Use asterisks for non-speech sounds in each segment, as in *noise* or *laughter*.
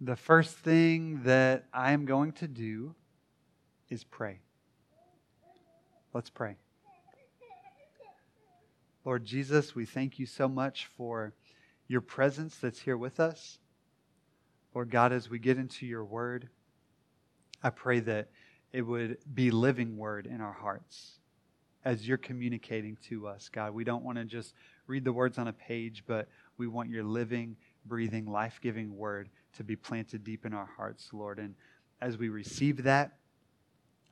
the first thing that I am going to do is pray. Let's pray. Lord Jesus, we thank you so much for your presence that's here with us. Lord God, as we get into your word, I pray that it would be living word in our hearts as you're communicating to us, God. We don't want to just read the words on a page, but we want your living, breathing, life giving word to be planted deep in our hearts, Lord. And as we receive that,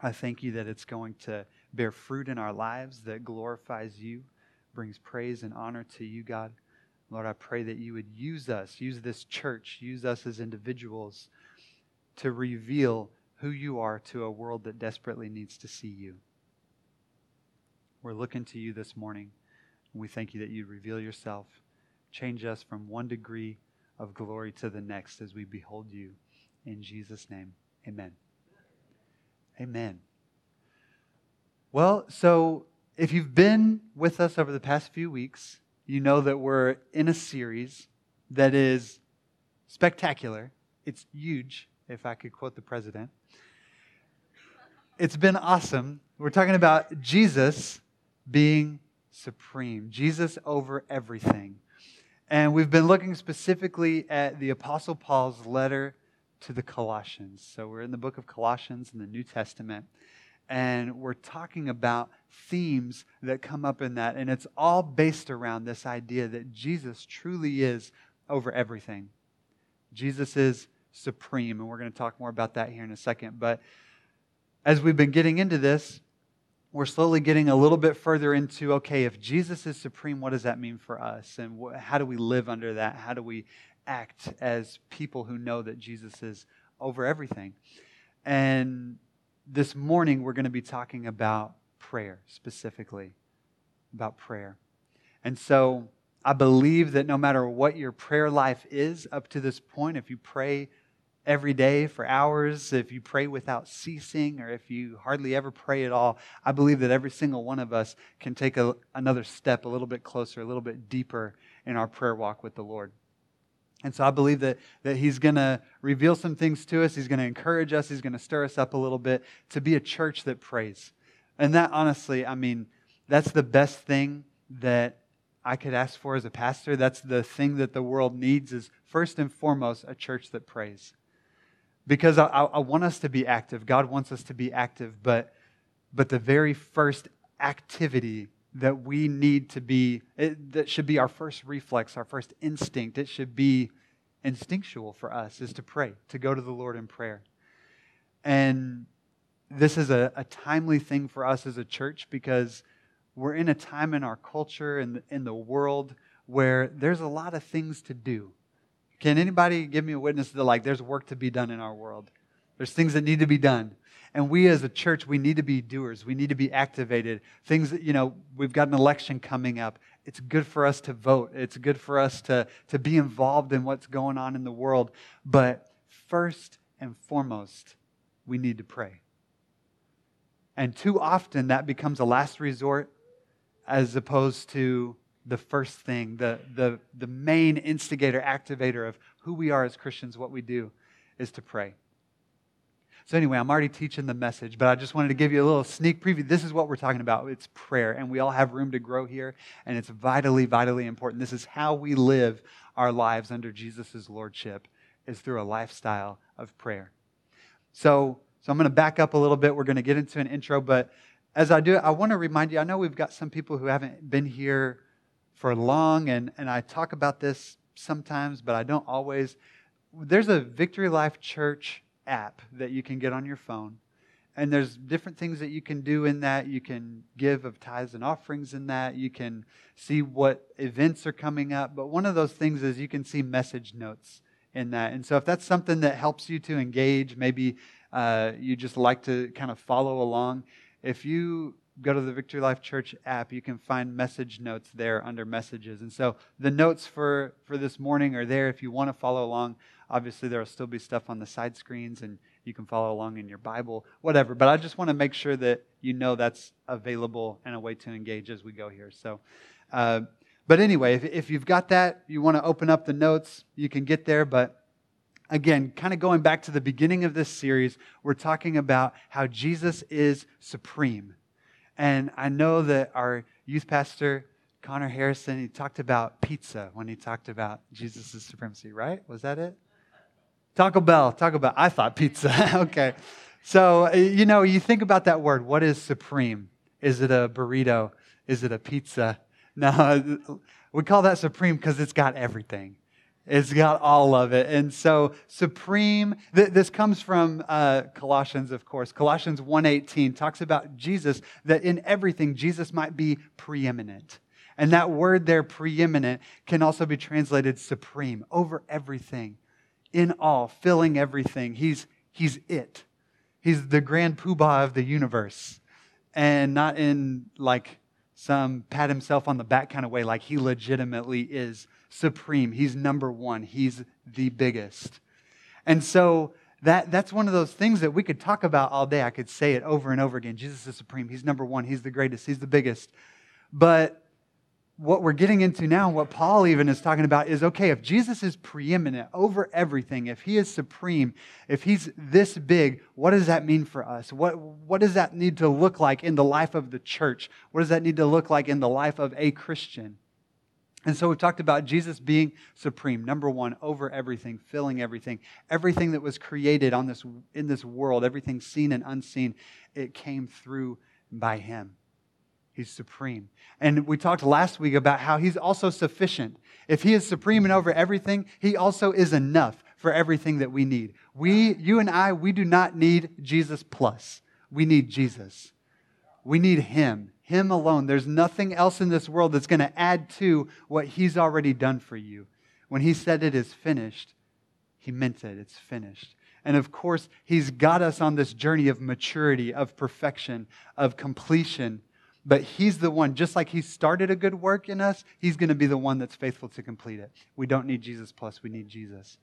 I thank you that it's going to bear fruit in our lives that glorifies you, brings praise and honor to you, God. Lord, I pray that you would use us, use this church, use us as individuals to reveal who you are to a world that desperately needs to see you. We're looking to you this morning, and we thank you that you reveal yourself. Change us from one degree of glory to the next as we behold you. In Jesus' name, amen. Amen. Well, so if you've been with us over the past few weeks, you know that we're in a series that is spectacular. It's huge, if I could quote the president. It's been awesome. We're talking about Jesus being supreme, Jesus over everything. And we've been looking specifically at the Apostle Paul's letter to the Colossians. So we're in the book of Colossians in the New Testament. And we're talking about themes that come up in that. And it's all based around this idea that Jesus truly is over everything. Jesus is supreme. And we're going to talk more about that here in a second. But as we've been getting into this, we're slowly getting a little bit further into okay, if Jesus is supreme, what does that mean for us? And wh- how do we live under that? How do we act as people who know that Jesus is over everything? And this morning, we're going to be talking about prayer specifically, about prayer. And so I believe that no matter what your prayer life is up to this point, if you pray every day for hours, if you pray without ceasing, or if you hardly ever pray at all, I believe that every single one of us can take a, another step a little bit closer, a little bit deeper in our prayer walk with the Lord. And so I believe that, that He's going to reveal some things to us. He's going to encourage us. He's going to stir us up a little bit to be a church that prays. And that, honestly, I mean, that's the best thing that I could ask for as a pastor. That's the thing that the world needs is first and foremost a church that prays because I, I, want us to be active. God wants us to be active, but, but the very first activity that we need to be, it, that should be our first reflex, our first instinct, it should be instinctual for us, is to pray, to go to the Lord in prayer. And this is a, a timely thing for us as a church because we're in a time in our culture and in the world where there's a lot of things to do. Can anybody give me a witness that like there's work to be done in our world? There's things that need to be done. And we as a church, we need to be doers. We need to be activated. Things that, you know, we've got an election coming up. It's good for us to vote. It's good for us to, to be involved in what's going on in the world. But first and foremost, we need to pray. And too often that becomes a last resort as opposed to the first thing, the, the, the main instigator, activator of who we are as Christians, what we do, is to pray. So, anyway, I'm already teaching the message, but I just wanted to give you a little sneak preview. This is what we're talking about it's prayer, and we all have room to grow here, and it's vitally, vitally important. This is how we live our lives under Jesus' lordship, is through a lifestyle of prayer. So, so I'm going to back up a little bit. We're going to get into an intro, but as I do, I want to remind you I know we've got some people who haven't been here for long, and, and I talk about this sometimes, but I don't always. There's a Victory Life Church app that you can get on your phone. And there's different things that you can do in that. You can give of tithes and offerings in that. You can see what events are coming up. But one of those things is you can see message notes in that. And so if that's something that helps you to engage, maybe uh, you just like to kind of follow along, if you go to the Victory Life Church app, you can find message notes there under messages. And so the notes for, for this morning are there if you want to follow along. Obviously, there will still be stuff on the side screens and you can follow along in your Bible, whatever. But I just want to make sure that you know that's available and a way to engage as we go here. So, uh, but anyway, if, if you've got that, you want to open up the notes, you can get there. But again, kind of going back to the beginning of this series, we're talking about how Jesus is supreme. And I know that our youth pastor, Connor Harrison, he talked about pizza when he talked about Jesus' supremacy, right? Was that it? Taco Bell, Taco Bell. I thought pizza. *laughs* okay. So, you know, you think about that word. What is supreme? Is it a burrito? Is it a pizza? *laughs* No, we call that supreme because it's got everything. It's got all of it. And so supreme, th- this comes from uh, Colossians, of course. Colossians 1.18 talks about Jesus, that in everything, Jesus might be preeminent. And that word there, preeminent, can also be translated supreme, over everything, in all, filling everything. He's, he's it. He's the grand poobah of the universe. And not in like some pat himself on the back kind of way, like he legitimately is supreme. He's number one. He's the biggest. And so that, that's one of those things that we could talk about all day. I could say it over and over again. Jesus is supreme. He's number one. He's the greatest. He's the biggest. But what we're getting into now, what Paul even is talking about, is okay, if Jesus is preeminent over everything, if he is supreme, if he's this big, what does that mean for us? What, what does that need to look like in the life of the church? What does that need to look like in the life of a Christian? And so we've talked about Jesus being supreme, number one, over everything, filling everything. Everything that was created on this, in this world, everything seen and unseen, it came through by him. He's supreme. And we talked last week about how he's also sufficient. If he is supreme and over everything, he also is enough for everything that we need. We, you and I, we do not need Jesus plus. We need Jesus. We need him, him alone. There's nothing else in this world that's going to add to what he's already done for you. When he said it is finished, he meant it. It's finished. And of course, he's got us on this journey of maturity, of perfection, of completion but he's the one, just like he started a good work in us, he's going to be the one that's faithful to complete it. We don't need Jesus plus, we need Jesus.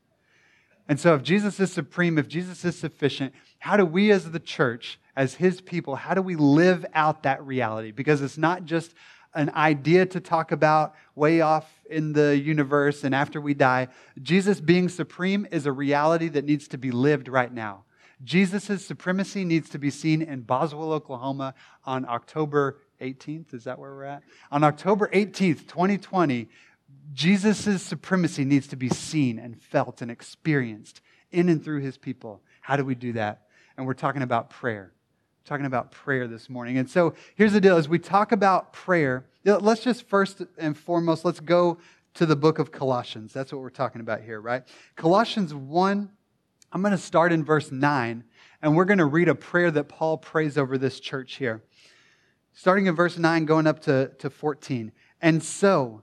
And so, if Jesus is supreme, if Jesus is sufficient, how do we as the church, as his people, how do we live out that reality? Because it's not just an idea to talk about way off in the universe and after we die. Jesus being supreme is a reality that needs to be lived right now. Jesus' supremacy needs to be seen in Boswell, Oklahoma on October 18th. Is that where we're at? On October 18th, 2020, Jesus' supremacy needs to be seen and felt and experienced in and through his people. How do we do that? And we're talking about prayer. We're talking about prayer this morning. And so here's the deal as we talk about prayer, let's just first and foremost, let's go to the book of Colossians. That's what we're talking about here, right? Colossians 1, I'm going to start in verse 9, and we're going to read a prayer that Paul prays over this church here starting in verse 9, going up to, to 14. And so,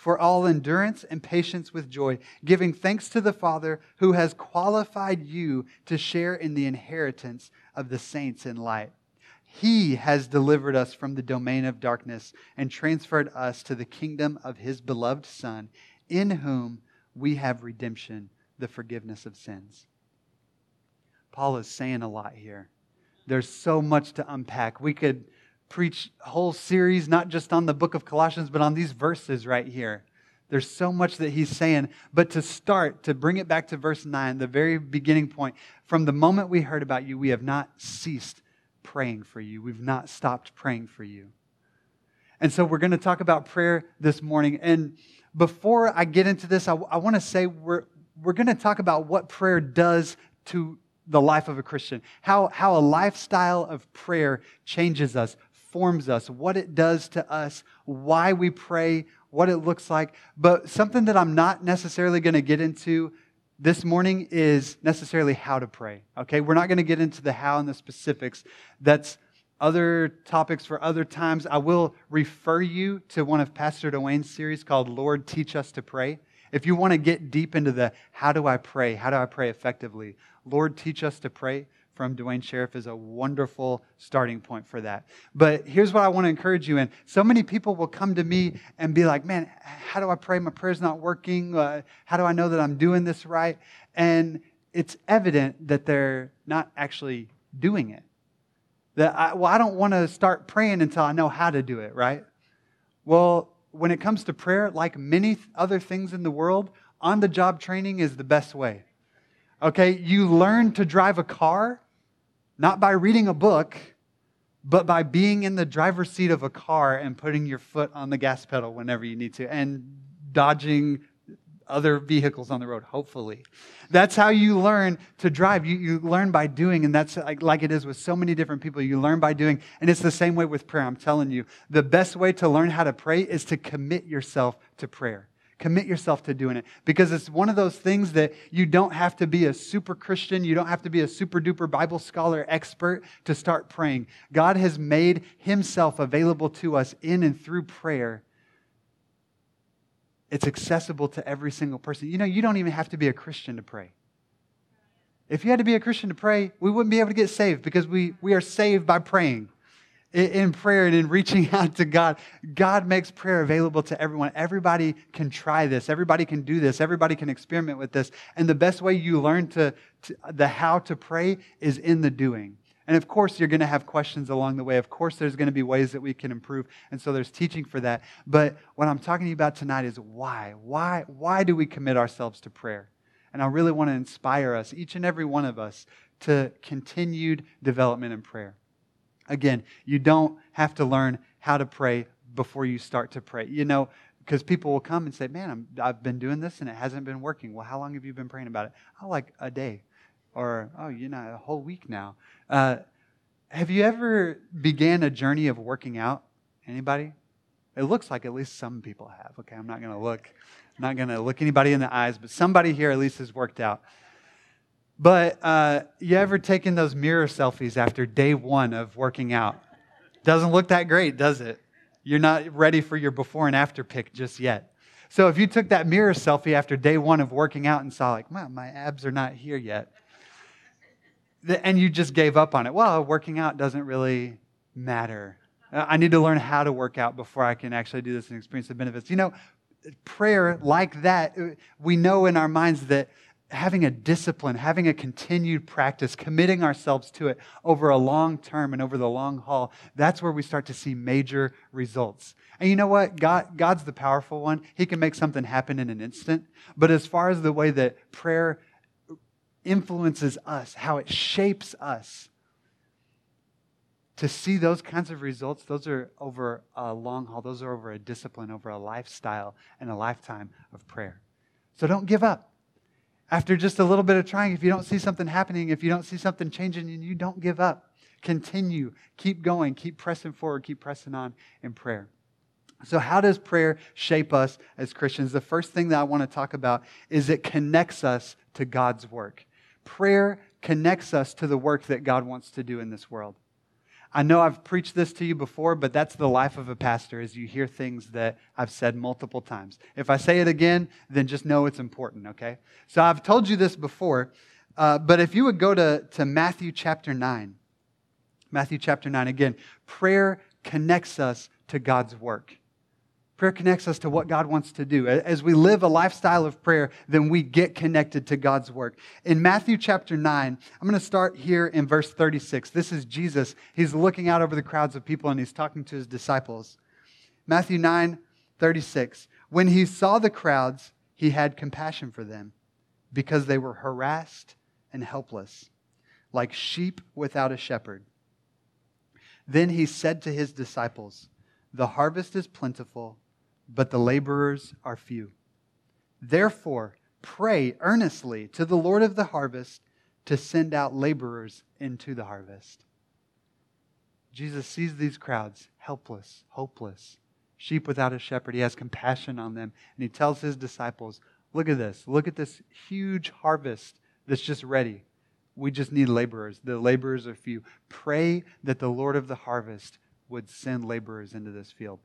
for all endurance and patience with joy, giving thanks to the Father who has qualified you to share in the inheritance of the saints in light. He has delivered us from the domain of darkness and transferred us to the kingdom of his beloved Son, in whom we have redemption, the forgiveness of sins. Paul is saying a lot here. There's so much to unpack. We could preach a whole series, not just on the book of Colossians, but on these verses right here. There's so much that he's saying. But to start, to bring it back to verse 9, the very beginning point, from the moment we heard about you, we have not ceased praying for you. We've not stopped praying for you. And so we're going to talk about prayer this morning. And before I get into this, I, I want to say we're, we're going to talk about what prayer does to the life of a Christian, how, how a lifestyle of prayer changes us, forms us, what it does to us, why we pray, what it looks like. But something that I'm not necessarily going to get into this morning is necessarily how to pray. Okay? We're not going to get into the how and the specifics. That's other topics for other times. I will refer you to one of Pastor Duane's series called Lord Teach Us to Pray. If you want to get deep into the how do I pray? How do I pray effectively? Lord, teach us to pray from Duane Sheriff is a wonderful starting point for that. But here's what I want to encourage you in. So many people will come to me and be like, man, how do I pray? My prayer's not working. Uh, how do I know that I'm doing this right? And it's evident that they're not actually doing it. That I, well, I don't want to start praying until I know how to do it, right? Well, when it comes to prayer, like many other things in the world, on the job training is the best way. Okay, you learn to drive a car not by reading a book, but by being in the driver's seat of a car and putting your foot on the gas pedal whenever you need to and dodging other vehicles on the road, hopefully. That's how you learn to drive. You, you learn by doing, and that's like, like it is with so many different people. You learn by doing, and it's the same way with prayer. I'm telling you, the best way to learn how to pray is to commit yourself to prayer. Commit yourself to doing it because it's one of those things that you don't have to be a super Christian, you don't have to be a super duper Bible scholar expert to start praying. God has made Himself available to us in and through prayer it's accessible to every single person. You know, you don't even have to be a Christian to pray. If you had to be a Christian to pray, we wouldn't be able to get saved because we, we are saved by praying. In, prayer and in reaching *laughs* out to God, God makes prayer available to everyone. Everybody can try this. Everybody can do this. Everybody can experiment with this. And the best way you learn to, to the how to pray is in the doing. And of course, you're going to have questions along the way. Of course, there's going to be ways that we can improve. And so there's teaching for that. But what I'm talking to you about tonight is why? Why, why do we commit ourselves to prayer? And I really want to inspire us, each and every one of us, to continued development in prayer. Again, you don't have to learn how to pray before you start to pray. You know, because people will come and say, Man, i have been doing this and it hasn't been working. Well, how long have you been praying about it? Oh, like a day. Or, oh, you know, a whole week now. Uh, have you ever began a journey of working out? Anybody? It looks like at least some people have. Okay, I'm not going to look, I'm not going to look anybody in the eyes, but somebody here at least has worked out. But uh, you ever taken those mirror selfies after day one of working out? Doesn't look that great, does it? You're not ready for your before and after pic just yet. So if you took that mirror selfie after day one of working out and saw, like, my abs are not here yet, and you just gave up on it. Well, working out doesn't really matter. I need to learn how to work out before I can actually do this and experience the benefits. You know, prayer like that, uh, we know in our minds that having a discipline, having a continued practice, committing ourselves to it over a long term and over the long haul, that's where we start to see major results. And you know what? God, God's the powerful one. He can make something happen in an instant. But as far as the way that prayer influences us, how it shapes us. To see those kinds of results, those are over a long haul, those are over a discipline, over a lifestyle, and a lifetime of prayer. So don't give up. After just a little bit of trying, if you don't see something happening, if you don't see something changing, and you don't give up. Continue, keep going, keep pressing forward, keep pressing on in prayer. So, how does prayer shape us as Christians? The first thing that I want to talk about is it connects us to God's work. Prayer connects us to the work that God wants to do in this world. I know I've preached this to you before, but that's the life of a pastor is you hear things that I've said multiple times. If I say it again, then just know it's important, okay? So I've told you this before, uh, but if you would go to, to Matthew chapter 9, Matthew chapter 9, again, prayer connects us to God's work. Prayer connects us to what God wants to do. As we live a lifestyle of prayer, then we get connected to God's work. In Matthew chapter 9, I'm going to start here in verse 36. This is Jesus. He's looking out over the crowds of people and he's talking to his disciples. Matthew 9, 36. When he saw the crowds, he had compassion for them because they were harassed and helpless, like sheep without a shepherd. Then he said to his disciples, The harvest is plentiful but the laborers are few. Therefore, pray earnestly to the Lord of the harvest to send out laborers into the harvest. Jesus sees these crowds helpless, hopeless, sheep without a shepherd. He has compassion on them, and he tells his disciples, Look at this. Look at this huge harvest that's just ready. We just need laborers. The laborers are few. Pray that the Lord of the harvest would send laborers into this field.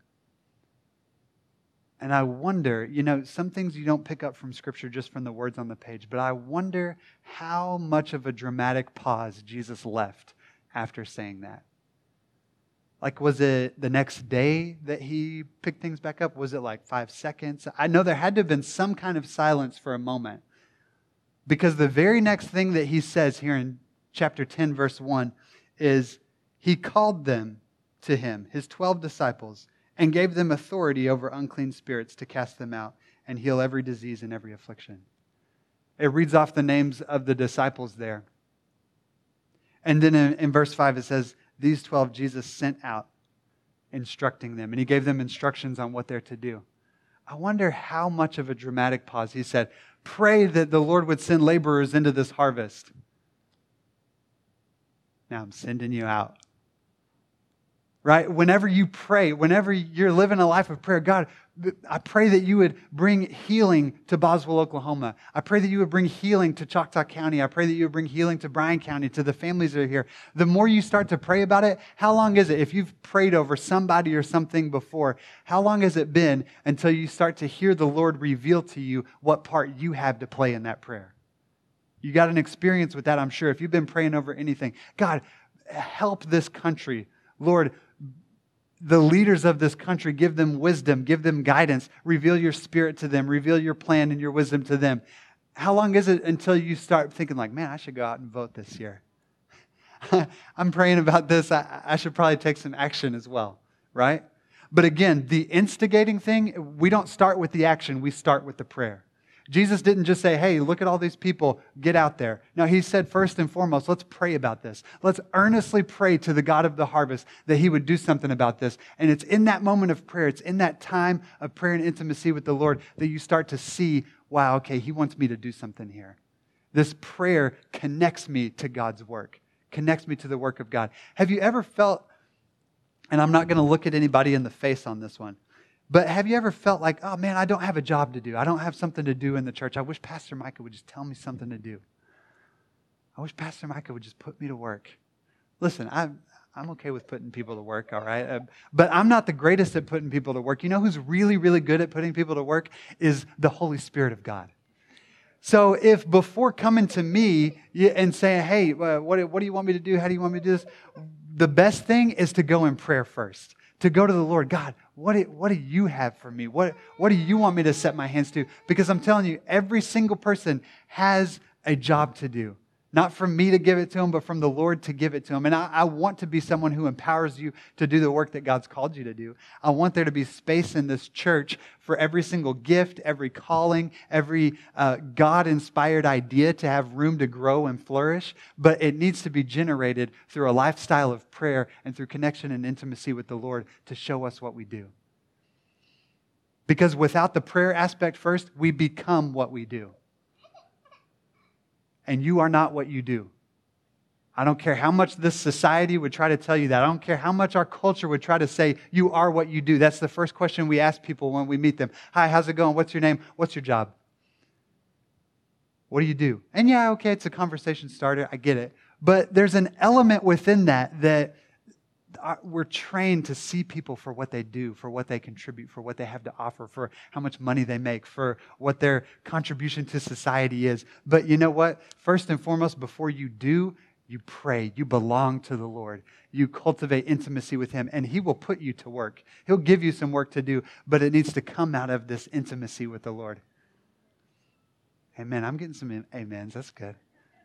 And I wonder, you know, some things you don't pick up from Scripture just from the words on the page, but I wonder how much of a dramatic pause Jesus left after saying that. Like, was it the next day that he picked things back up? Was it like five seconds? I know there had to have been some kind of silence for a moment. Because the very next thing that he says here in chapter 10, verse 1, is he called them to him, his 12 disciples, and gave them authority over unclean spirits to cast them out and heal every disease and every affliction. It reads off the names of the disciples there. And then in, in verse 5, it says, These 12 Jesus sent out, instructing them, and he gave them instructions on what they're to do. I wonder how much of a dramatic pause he said, Pray that the Lord would send laborers into this harvest. Now I'm sending you out right? Whenever you pray, whenever you're living a life of prayer, God, I pray that you would bring healing to Boswell, Oklahoma. I pray that you would bring healing to Choctaw County. I pray that you would bring healing to Bryan County, to the families that are here. The more you start to pray about it, how long is it? If you've prayed over somebody or something before, how long has it been until you start to hear the Lord reveal to you what part you have to play in that prayer? You got an experience with that, I'm sure. If you've been praying over anything, God, help this country. Lord, the leaders of this country, give them wisdom, give them guidance, reveal your spirit to them, reveal your plan and your wisdom to them. How long is it until you start thinking, like, man, I should go out and vote this year? *laughs* I'm praying about this. I, I should probably take some action as well, right? But again, the instigating thing, we don't start with the action, we start with the prayer. Jesus didn't just say, hey, look at all these people, get out there. No, he said, first and foremost, let's pray about this. Let's earnestly pray to the God of the harvest that he would do something about this. And it's in that moment of prayer, it's in that time of prayer and intimacy with the Lord that you start to see, wow, okay, he wants me to do something here. This prayer connects me to God's work, connects me to the work of God. Have you ever felt, and I'm not going to look at anybody in the face on this one, but have you ever felt like, oh man, I don't have a job to do. I don't have something to do in the church. I wish Pastor Micah would just tell me something to do. I wish Pastor Micah would just put me to work. Listen, I'm, I'm okay with putting people to work, all right? Uh, but I'm not the greatest at putting people to work. You know who's really, really good at putting people to work? Is the Holy Spirit of God. So if before coming to me and saying, hey, uh, what, what do you want me to do? How do you want me to do this? The best thing is to go in prayer first to go to the Lord, God, what do, what do you have for me? What, what do you want me to set my hands to? Because I'm telling you, every single person has a job to do. Not from me to give it to him, but from the Lord to give it to him. And I, I, want to be someone who empowers you to do the work that God's called you to do. I want there to be space in this church for every single gift, every calling, every uh, God inspired idea to have room to grow and flourish. But it needs to be generated through a lifestyle of prayer and through connection and intimacy with the Lord to show us what we do. Because without the prayer aspect first, we become what we do and you are not what you do. I don't care how much this society would try to tell you that. I don't care how much our culture would try to say, you are what you do. That's the first question we ask people when we meet them. Hi, how's it going? What's your name? What's your job? What do you do? And yeah, okay, it's a conversation starter. I get it. But there's an element within that that we're trained to see people for what they do, for what they contribute, for what they have to offer, for how much money they make, for what their contribution to society is. But you know what? First and foremost, before you do, you pray. You belong to the Lord. You cultivate intimacy with Him, and He will put you to work. He'll give you some work to do, but it needs to come out of this intimacy with the Lord. Amen. I'm getting some amens. That's good.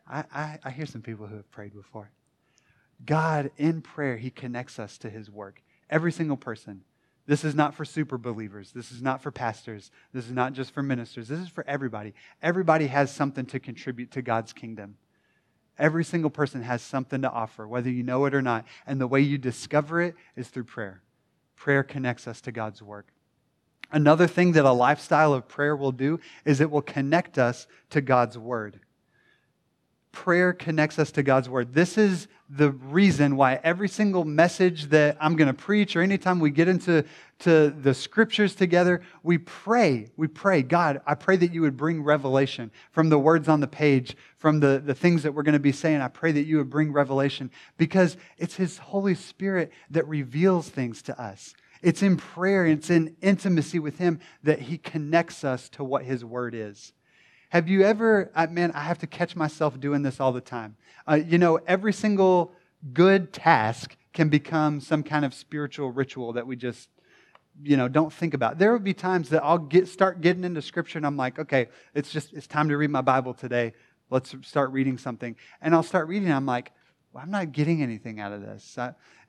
I, I, I hear some people who have prayed before. God, in prayer, He connects us to His work. Every single person. This is not for super believers. This is not for pastors. This is not just for ministers. This is for everybody. Everybody has something to contribute to God's kingdom. Every single person has something to offer, whether you know it or not. And the way you discover it is through prayer. Prayer connects us to God's work. Another thing that a lifestyle of prayer will do is it will connect us to God's word prayer connects us to God's word. This is the reason why every single message that I'm going to preach or anytime we get into to the scriptures together, we pray. We pray, God, I pray that you would bring revelation from the words on the page, from the, the things that we're going to be saying. I pray that you would bring revelation because it's His Holy Spirit that reveals things to us. It's in prayer, it's in intimacy with Him that He connects us to what His Word is. Have you ever, I, man, I have to catch myself doing this all the time. Uh, you know, every single good task can become some kind of spiritual ritual that we just you know don't think about. There will be times that i'll get start getting into scripture and i'm like okay it's just it's time to read my bible today. Let's start reading something. And i'll start reading i'm like well, i'm not getting anything out of this.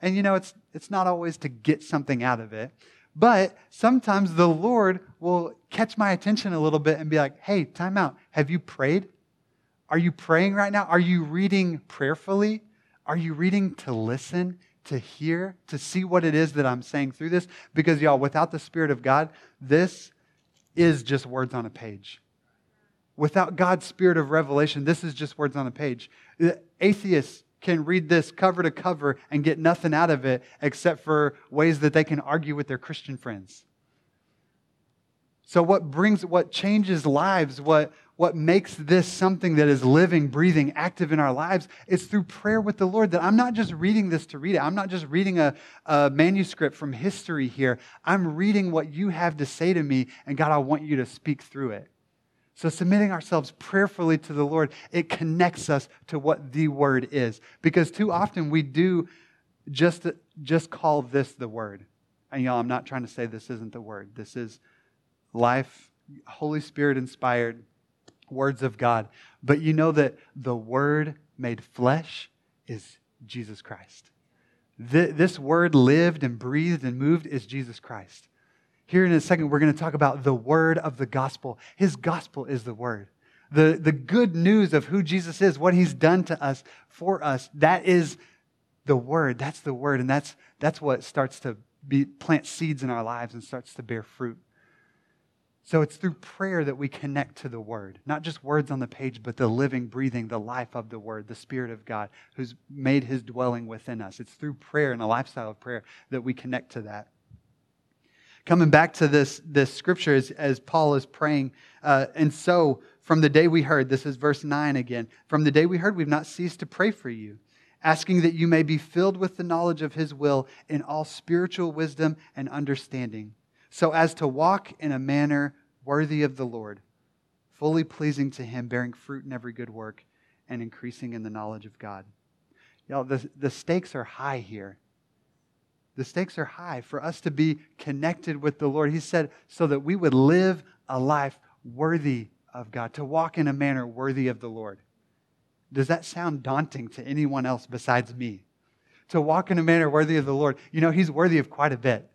And you know it's it's not always to get something out of it but sometimes the lord will catch my attention a little bit and be like hey time out have you prayed are you praying right now are you reading prayerfully are you reading to listen to hear, to see what it is that I'm saying through this. Because, y'all, without the Spirit of God, this is just words on a page. Without God's Spirit of revelation, this is just words on a page. Atheists can read this cover to cover and get nothing out of it except for ways that they can argue with their Christian friends. So, what brings, what changes lives, what, what makes this something that is living, breathing, active in our lives is through prayer with the Lord. That I'm not just reading this to read it. I'm not just reading a, a, manuscript from history here. I'm reading what you have to say to me, and God, I want you to speak through it. So, submitting ourselves prayerfully to the Lord, it connects us to what the Word is. Because too often we do just, just call this the Word. And y'all, I'm not trying to say this isn't the Word. This is life, Holy Spirit inspired words of God. But you know that the Word made flesh is Jesus Christ. This Word lived and breathed and moved is Jesus Christ. Here in a second, we're going to talk about the Word of the gospel. His gospel is the Word. The, the good news of who Jesus is, what He's done to us, for us, that is the Word. That's the Word. And that's, that's what starts to be, plant seeds in our lives and starts to bear fruit. So it's through prayer that we connect to the Word. Not just words on the page, but the living, breathing, the life of the Word, the Spirit of God who's made his dwelling within us. It's through prayer and a lifestyle of prayer that we connect to that. Coming back to this, this scripture as, as Paul is praying, uh, and so from the day we heard, this is verse 9 again, from the day we heard, we've not ceased to pray for you, asking that you may be filled with the knowledge of his will in all spiritual wisdom and understanding so as to walk in a manner worthy of the Lord, fully pleasing to Him, bearing fruit in every good work, and increasing in the knowledge of God. Y'all, the, the stakes are high here. The stakes are high for us to be connected with the Lord. He said, so that we would live a life worthy of God, to walk in a manner worthy of the Lord. Does that sound daunting to anyone else besides me? To walk in a manner worthy of the Lord. You know, He's worthy of quite a bit.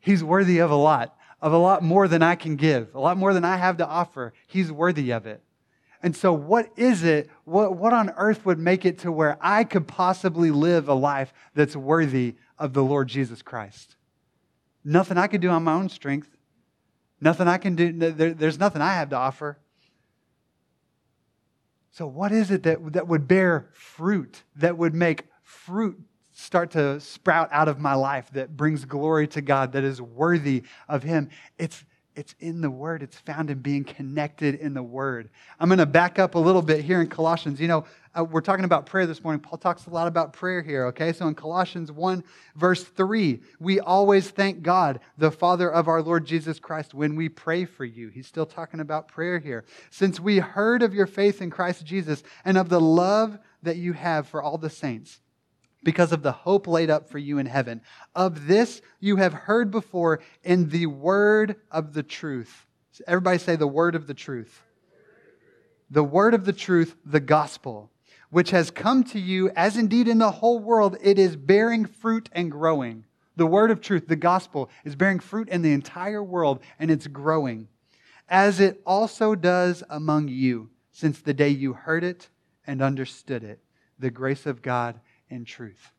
He's worthy of a lot, of a lot more than I can give, a lot more than I have to offer. He's worthy of it. And so, what is it? What, what on earth would make it to where I could possibly live a life that's worthy of the Lord Jesus Christ? Nothing I could do on my own strength. Nothing I can do. There, there's nothing I have to offer. So, what is it that, that would bear fruit, that would make fruit start to sprout out of my life that brings glory to God, that is worthy of Him. It's, it's in the Word. It's found in being connected in the Word. I'm going to back up a little bit here in Colossians. You know, uh, we're talking about prayer this morning. Paul talks a lot about prayer here, okay? So in Colossians 1, verse 3, we always thank God, the Father of our Lord Jesus Christ, when we pray for you. He's still talking about prayer here. Since we heard of your faith in Christ Jesus and of the love that you have for all the saints because of the hope laid up for you in heaven. Of this you have heard before in the word of the truth. Everybody say the word of the truth. The word of the truth, the gospel, which has come to you, as indeed in the whole world it is bearing fruit and growing. The word of truth, the gospel, is bearing fruit in the entire world and it's growing, as it also does among you, since the day you heard it and understood it. The grace of God and truth.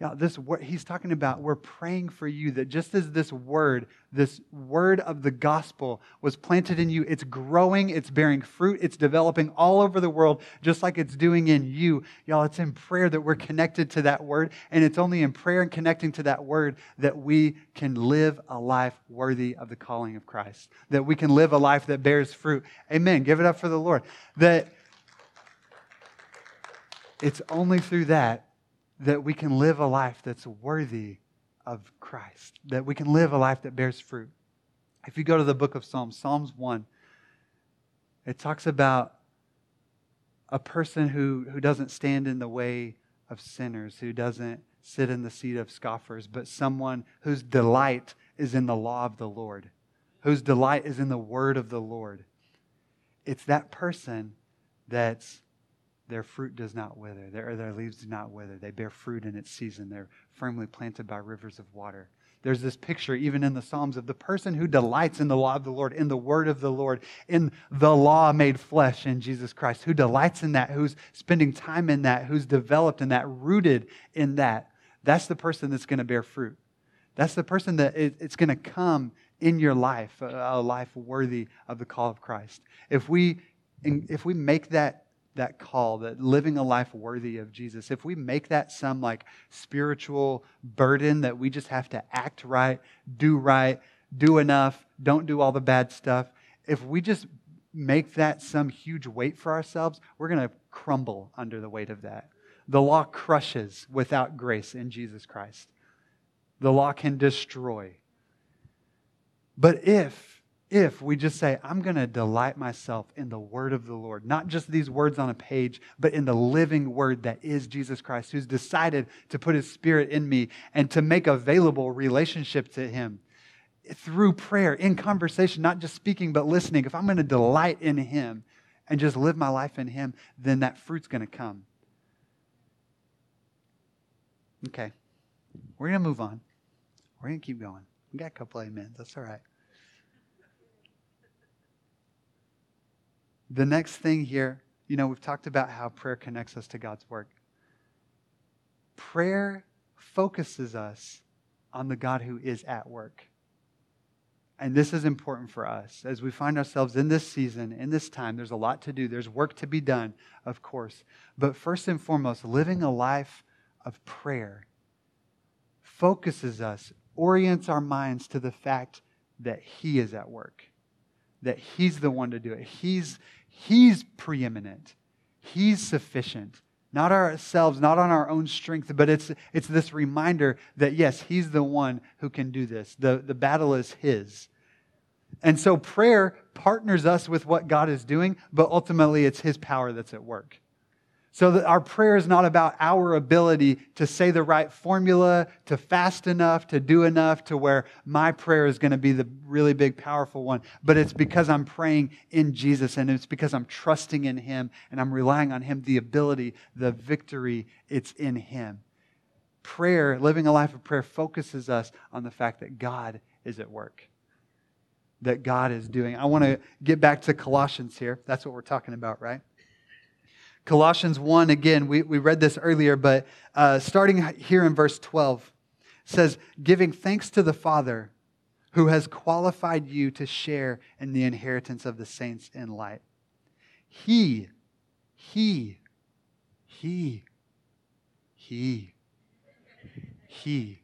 Yeah, this he's talking about we're praying for you that just as this word, this word of the gospel was planted in you, it's growing, it's bearing fruit, it's developing all over the world, just like it's doing in you. Y'all, it's in prayer that we're connected to that word, and it's only in prayer and connecting to that word that we can live a life worthy of the calling of Christ. That we can live a life that bears fruit. Amen. Give it up for the Lord. That it's only through that that we can live a life that's worthy of Christ, that we can live a life that bears fruit. If you go to the book of Psalms, Psalms 1, it talks about a person who, who doesn't stand in the way of sinners, who doesn't sit in the seat of scoffers, but someone whose delight is in the law of the Lord, whose delight is in the word of the Lord. It's that person that's their fruit does not wither, their, their leaves do not wither. They bear fruit in its season. They're firmly planted by rivers of water. There's this picture, even in the Psalms, of the person who delights in the law of the Lord, in the word of the Lord, in the law made flesh in Jesus Christ, who delights in that, who's spending time in that, who's developed in that, rooted in that. That's the person that's going to bear fruit. That's the person that it's going to come in your life, a life worthy of the call of Christ. If we, if we make that that call, that living a life worthy of Jesus, if we make that some like spiritual burden that we just have to act right, do right, do enough, don't do all the bad stuff, if we just make that some huge weight for ourselves, we're going to crumble under the weight of that. The law crushes without grace in Jesus Christ. The law can destroy. But if if we just say, I'm going to delight myself in the word of the Lord, not just these words on a page, but in the living word that is Jesus Christ, who's decided to put his spirit in me and to make available relationship to him through prayer, in conversation, not just speaking, but listening. If I'm going to delight in him and just live my life in him, then that fruit's going to come. Okay. We're going to move on. We're going to keep going. We got a couple amens. That's all right. The next thing here, you know, we've talked about how prayer connects us to God's work. Prayer focuses us on the God who is at work. And this is important for us as we find ourselves in this season, in this time. There's a lot to do, there's work to be done, of course. But first and foremost, living a life of prayer focuses us, orients our minds to the fact that He is at work, that He's the one to do it. He's, He's preeminent, He's sufficient. Not ourselves, not on our own strength, but it's, it's this reminder that yes, He's the one who can do this. The, the battle is His. And so prayer partners us with what God is doing, but ultimately it's His power that's at work. So that our prayer is not about our ability to say the right formula, to fast enough, to do enough to where my prayer is going to be the really big, powerful one. But it's because I'm praying in Jesus and it's because I'm trusting in Him and I'm relying on Him, the ability, the victory, it's in Him. Prayer, living a life of prayer, focuses us on the fact that God is at work that God is doing. I want to get back to Colossians here. That's what we're talking about, right? Colossians 1, again, we, we read this earlier, but uh, starting here in verse 12, says, Giving thanks to the Father who has qualified you to share in the inheritance of the saints in light. He, He, He, He, He,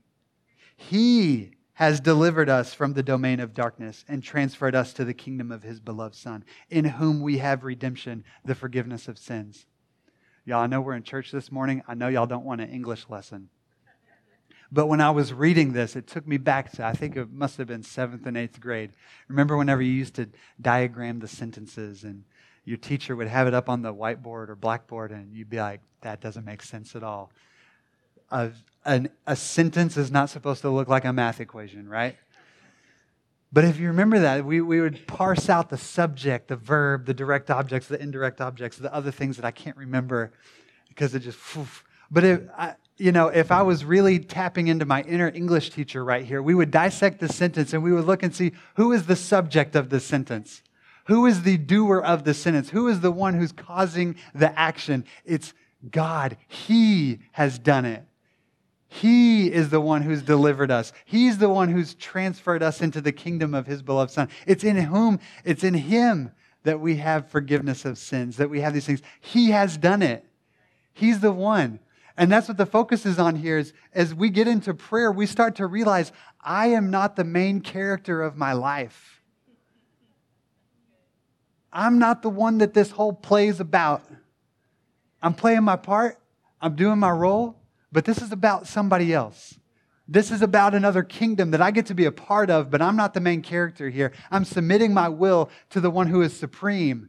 He has delivered us from the domain of darkness and transferred us to the kingdom of His beloved Son, in whom we have redemption, the forgiveness of sins. Y'all, I know we're in church this morning. I know y'all don't want an English lesson. But when I was reading this, it took me back to, I think it must have been seventh and eighth grade. Remember whenever you used to diagram the sentences and your teacher would have it up on the whiteboard or blackboard and you'd be like, that doesn't make sense at all. A, an, a sentence is not supposed to look like a math equation, right? But if you remember that, we, we would parse out the subject, the verb, the direct objects, the indirect objects, the other things that I can't remember because it just, but if, I, you know, if I was really tapping into my inner English teacher right here, we would dissect the sentence and we would look and see who is the subject of the sentence. Who is the doer of the sentence? Who is the one who's causing the action? It's God. He has done it. He is the one who's delivered us. He's the one who's transferred us into the kingdom of his beloved Son. It's in whom, it's in him that we have forgiveness of sins, that we have these things. He has done it. He's the one. And that's what the focus is on here is as we get into prayer, we start to realize I am not the main character of my life. I'm not the one that this whole play is about. I'm playing my part, I'm doing my role, but this is about somebody else. This is about another kingdom that I get to be a part of, but I'm not the main character here. I'm submitting my will to the one who is supreme,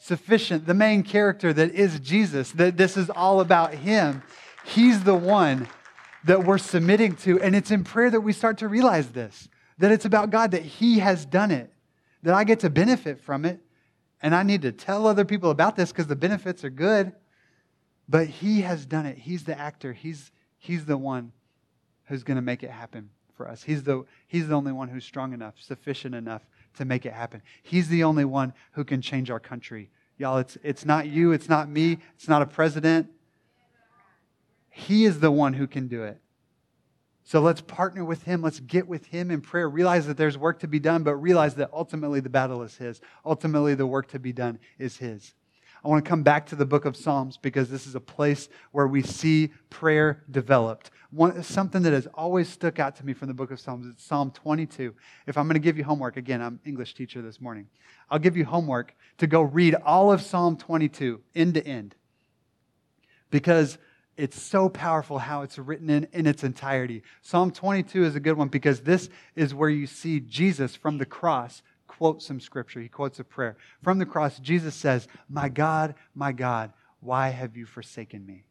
sufficient, the main character that is Jesus, that this is all about him. He's the one that we're submitting to. And it's in prayer that we start to realize this that it's about God, that He has done it, that I get to benefit from it. And I need to tell other people about this because the benefits are good. But He has done it. He's the actor, He's, he's the one who's going to make it happen for us. He's the, he's the only one who's strong enough, sufficient enough to make it happen. He's the only one who can change our country. Y'all, it's, it's not you, it's not me, it's not a president. He is the one who can do it. So let's partner with him. Let's get with him in prayer. Realize that there's work to be done, but realize that ultimately the battle is his. Ultimately, the work to be done is his. I want to come back to the book of Psalms because this is a place where we see prayer developed. One, something that has always stuck out to me from the book of Psalms is Psalm 22. If I'm going to give you homework, again, I'm English teacher this morning. I'll give you homework to go read all of Psalm 22 end to end. Because it's so powerful how it's written in, in its entirety. Psalm 22 is a good one because this is where you see Jesus from the cross quote some scripture. He quotes a prayer. From the cross, Jesus says, My God, my God, why have you forsaken me?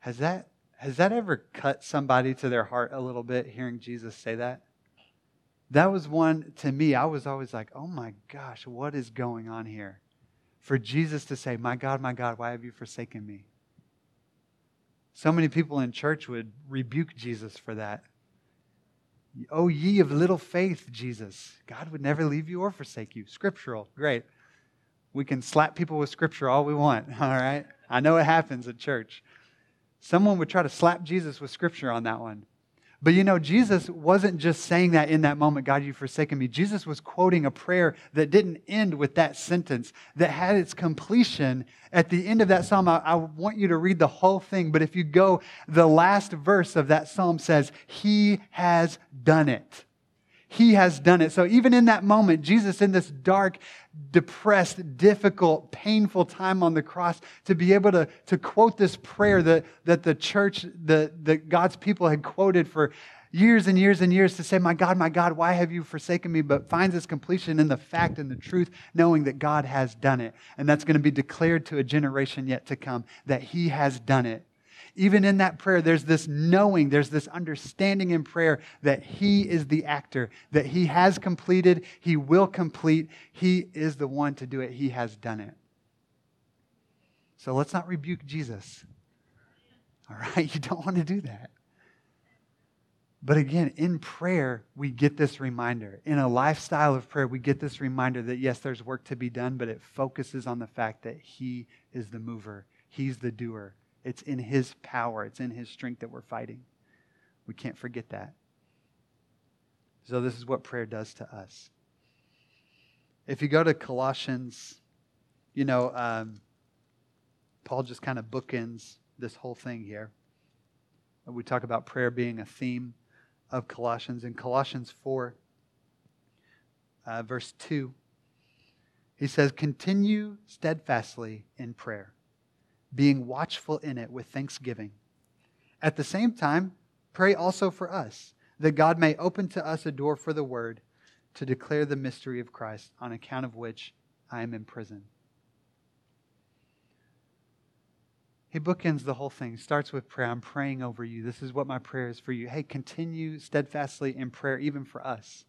Has that, has that ever cut somebody to their heart a little bit hearing Jesus say that? That was one to me. I was always like, oh my gosh, what is going on here? For Jesus to say, My God, my God, why have you forsaken me? So many people in church would rebuke Jesus for that. Oh, ye of little faith, Jesus. God would never leave you or forsake you. Scriptural. Great. We can slap people with scripture all we want, *laughs* all right? I know it happens at church. Someone would try to slap Jesus with scripture on that one. But you know, Jesus wasn't just saying that in that moment, God, you've forsaken me. Jesus was quoting a prayer that didn't end with that sentence, that had its completion at the end of that psalm. I, I, want you to read the whole thing, but if you go, the last verse of that psalm says, He has done it. He has done it. So even in that moment, Jesus, in this dark, depressed, difficult, painful time on the cross, to be able to, to quote this prayer that, that the church, the, that God's people had quoted for years and years and years to say, My God, my God, why have you forsaken me? But finds its completion in the fact and the truth, knowing that God has done it. And that's going to be declared to a generation yet to come that He has done it even in that prayer, there's this knowing, there's this understanding in prayer that He is the actor, that He has completed, He will complete, He is the one to do it, He has done it. So let's not rebuke Jesus. All right? *laughs* You don't want to do that. But again, in prayer, we get this reminder. In a lifestyle of prayer, we get this reminder that yes, there's work to be done, but it focuses on the fact that He is the mover, He's the doer, it's in His power, it's in His strength that we're fighting. We can't forget that. So, this is what prayer does to us. If you go to Colossians, you know, um, Paul just kind of bookends this whole thing here. We talk about prayer being a theme of Colossians. In Colossians 4, uh, verse 2, he says, Continue steadfastly in prayer being watchful in it with thanksgiving. At the same time, pray also for us, that God may open to us a door for the word to declare the mystery of Christ, on account of which I am in prison. He bookends the whole thing. Starts with prayer. I'm praying over you. This is what my prayer is for you. Hey, continue steadfastly in prayer, even for us.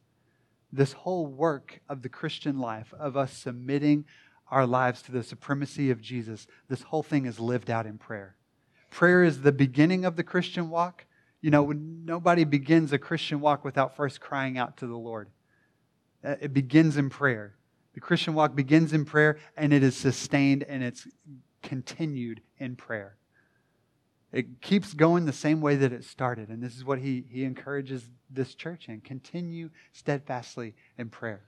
This whole work of the Christian life, of us submitting our lives to the supremacy of Jesus, this whole thing is lived out in prayer. Prayer is the beginning of the Christian walk. You know, nobody begins a Christian walk without first crying out to the Lord. Uh, it begins in prayer. The Christian walk begins in prayer and it is sustained and it's continued in prayer. It keeps going the same way that it started. And this is what he, he encourages this church in. Continue steadfastly in prayer.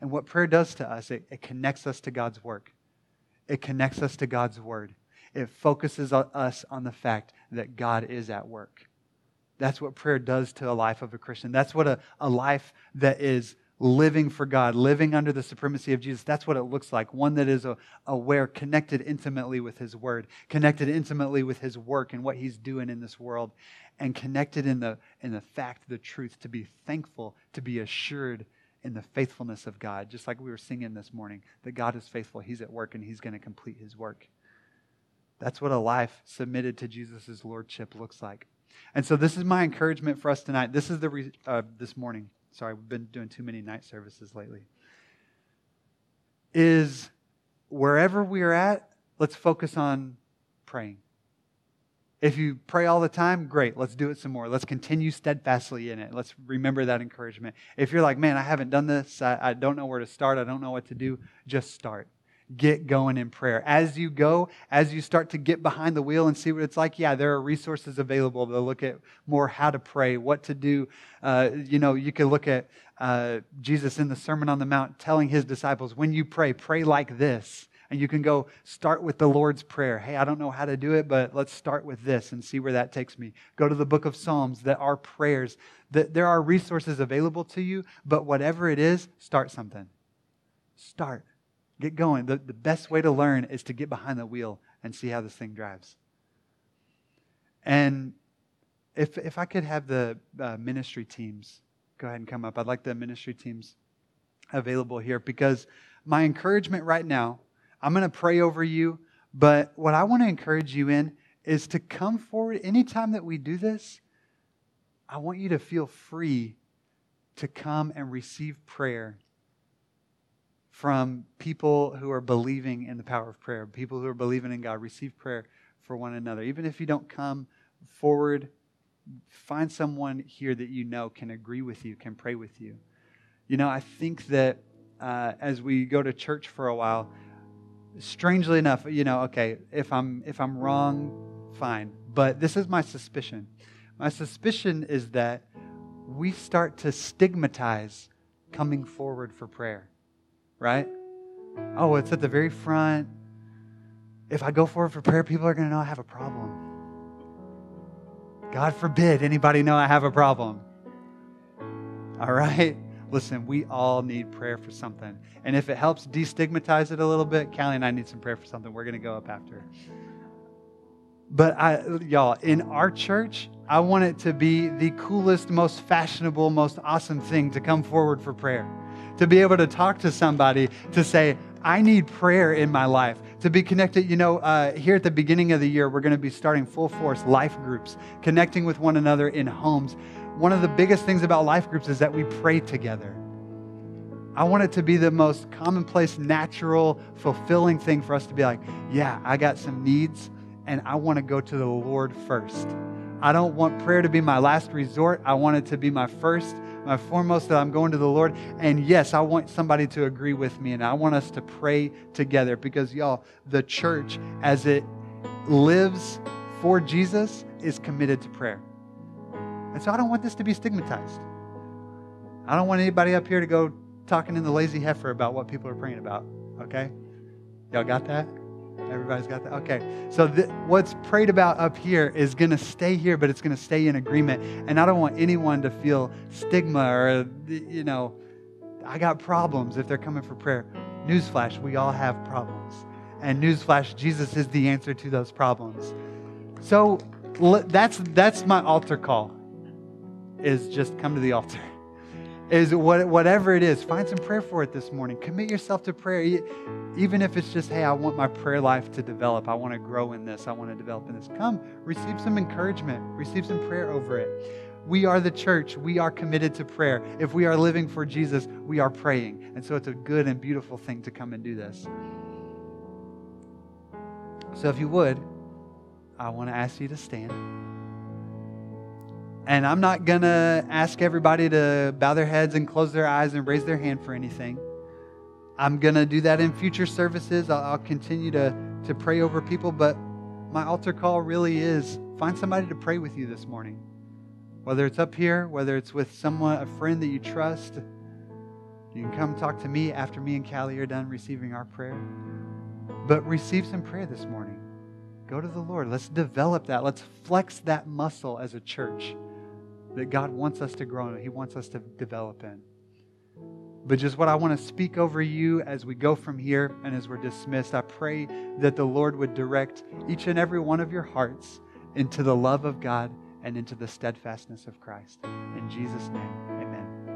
And what prayer does to us, it, it connects us to God's work. It connects us to God's word. It focuses us on the fact that God is at work. That's what prayer does to a life of a Christian. That's what a, a life that is living for God, living under the supremacy of Jesus. That's what it looks like. One that is aware, connected intimately with His Word, connected intimately with His work and what He's doing in this world, and connected in the, in the fact, the truth, to be thankful, to be assured in the faithfulness of God. Just like we were singing this morning, that God is faithful, He's at work, and He's going to complete His work. That's what a life submitted to Jesus' Lordship looks like. And so, this is my encouragement for us tonight. This is the re- uh, this morning. Sorry, we've been doing too many night services lately. Is wherever we are at, let's focus on praying. If you pray all the time, great. Let's do it some more. Let's continue steadfastly in it. Let's remember that encouragement. If you're like, man, I haven't done this, I, I don't know where to start, I don't know what to do, just start get going in prayer. As you go, as you start to get behind the wheel and see what it's like, yeah, there are resources available to look at more how to pray, what to do. Uh, you know, you could look at uh, Jesus in the Sermon on the Mount telling his disciples, when you pray, pray like this. And you can go start with the Lord's Prayer. Hey, I don't know how to do it, but let's start with this and see where that takes me. Go to the book of Psalms that are prayers. That there are resources available to you, but whatever it is, start something. Start. Get going. The, the best way to learn is to get behind the wheel and see how this thing drives. And if, if I could have the uh, ministry teams go ahead and come up, I'd like the ministry teams available here because my encouragement right now, I'm going to pray over you, but what I want to encourage you in is to come forward anytime that we do this. I want you to feel free to come and receive prayer from people who are believing in the power of prayer, people who are believing in God. Receive prayer for one another. Even if you don't come forward, find someone here that you know can agree with you, can pray with you. You know, I think that uh, as we go to church for a while, strangely enough, you know, okay, if I'm if I'm wrong, fine. But this is my suspicion. My suspicion is that we start to stigmatize coming forward for prayer right? Oh, it's at the very front. If I go forward for prayer, people are going to know I have a problem. God forbid anybody know I have a problem. All right? Listen, we all need prayer for something. And if it helps destigmatize it a little bit, Callie and I need some prayer for something. We're going to go up after. But I, y'all, in our church, I want it to be the coolest, most fashionable, most awesome thing to come forward for prayer to be able to talk to somebody to say, I need prayer in my life. To be connected, you know, uh, here at the beginning of the year, we're going to be starting full force life groups, connecting with one another in homes. One of the biggest things about life groups is that we pray together. I want it to be the most commonplace, natural, fulfilling thing for us to be like, yeah, I got some needs and I want to go to the Lord first. I don't want prayer to be my last resort. I want it to be my first my foremost that I'm going to the Lord. And yes, I want somebody to agree with me, and I want us to pray together because, y'all, the church, as it lives for Jesus, is committed to prayer. And so I don't want this to be stigmatized. I don't want anybody up here to go talking in the lazy heifer about what people are praying about. Okay? Y'all got that? Everybody's got that? Okay. So th- what's prayed about up here is going to stay here, but it's going to stay in agreement. And I don't want anyone to feel stigma or, you know, I got problems if they're coming for prayer. Newsflash, we all have problems. And newsflash, Jesus is the answer to those problems. So that's, that's my altar call, is just come to the altar is what, whatever it is, find some prayer for it this morning. Commit yourself to prayer. Even if it's just, hey, I want my prayer life to develop. I want to grow in this. I want to develop in this. Come, receive some encouragement, receive some prayer over it. We are the church. We are committed to prayer. If we are living for Jesus, we are praying. And so it's a good and beautiful thing to come and do this. So if you would, I want to ask you to stand. And I'm not going to ask everybody to bow their heads and close their eyes and raise their hand for anything. I'm going to do that in future services. I'll, I'll, continue to, to pray over people, but my altar call really is find somebody to pray with you this morning. Whether it's up here, whether it's with someone, a friend that you trust, you can come talk to me after me and Callie are done receiving our prayer. But receive some prayer this morning. Go to the Lord. Let's develop that. Let's flex that muscle as a church that God wants us to grow in, He wants us to develop in. But just what I want to speak over you as we go from here and as we're dismissed, I pray that the Lord would direct each and every one of your hearts into the love of God and into the steadfastness of Christ. In Jesus' name, amen.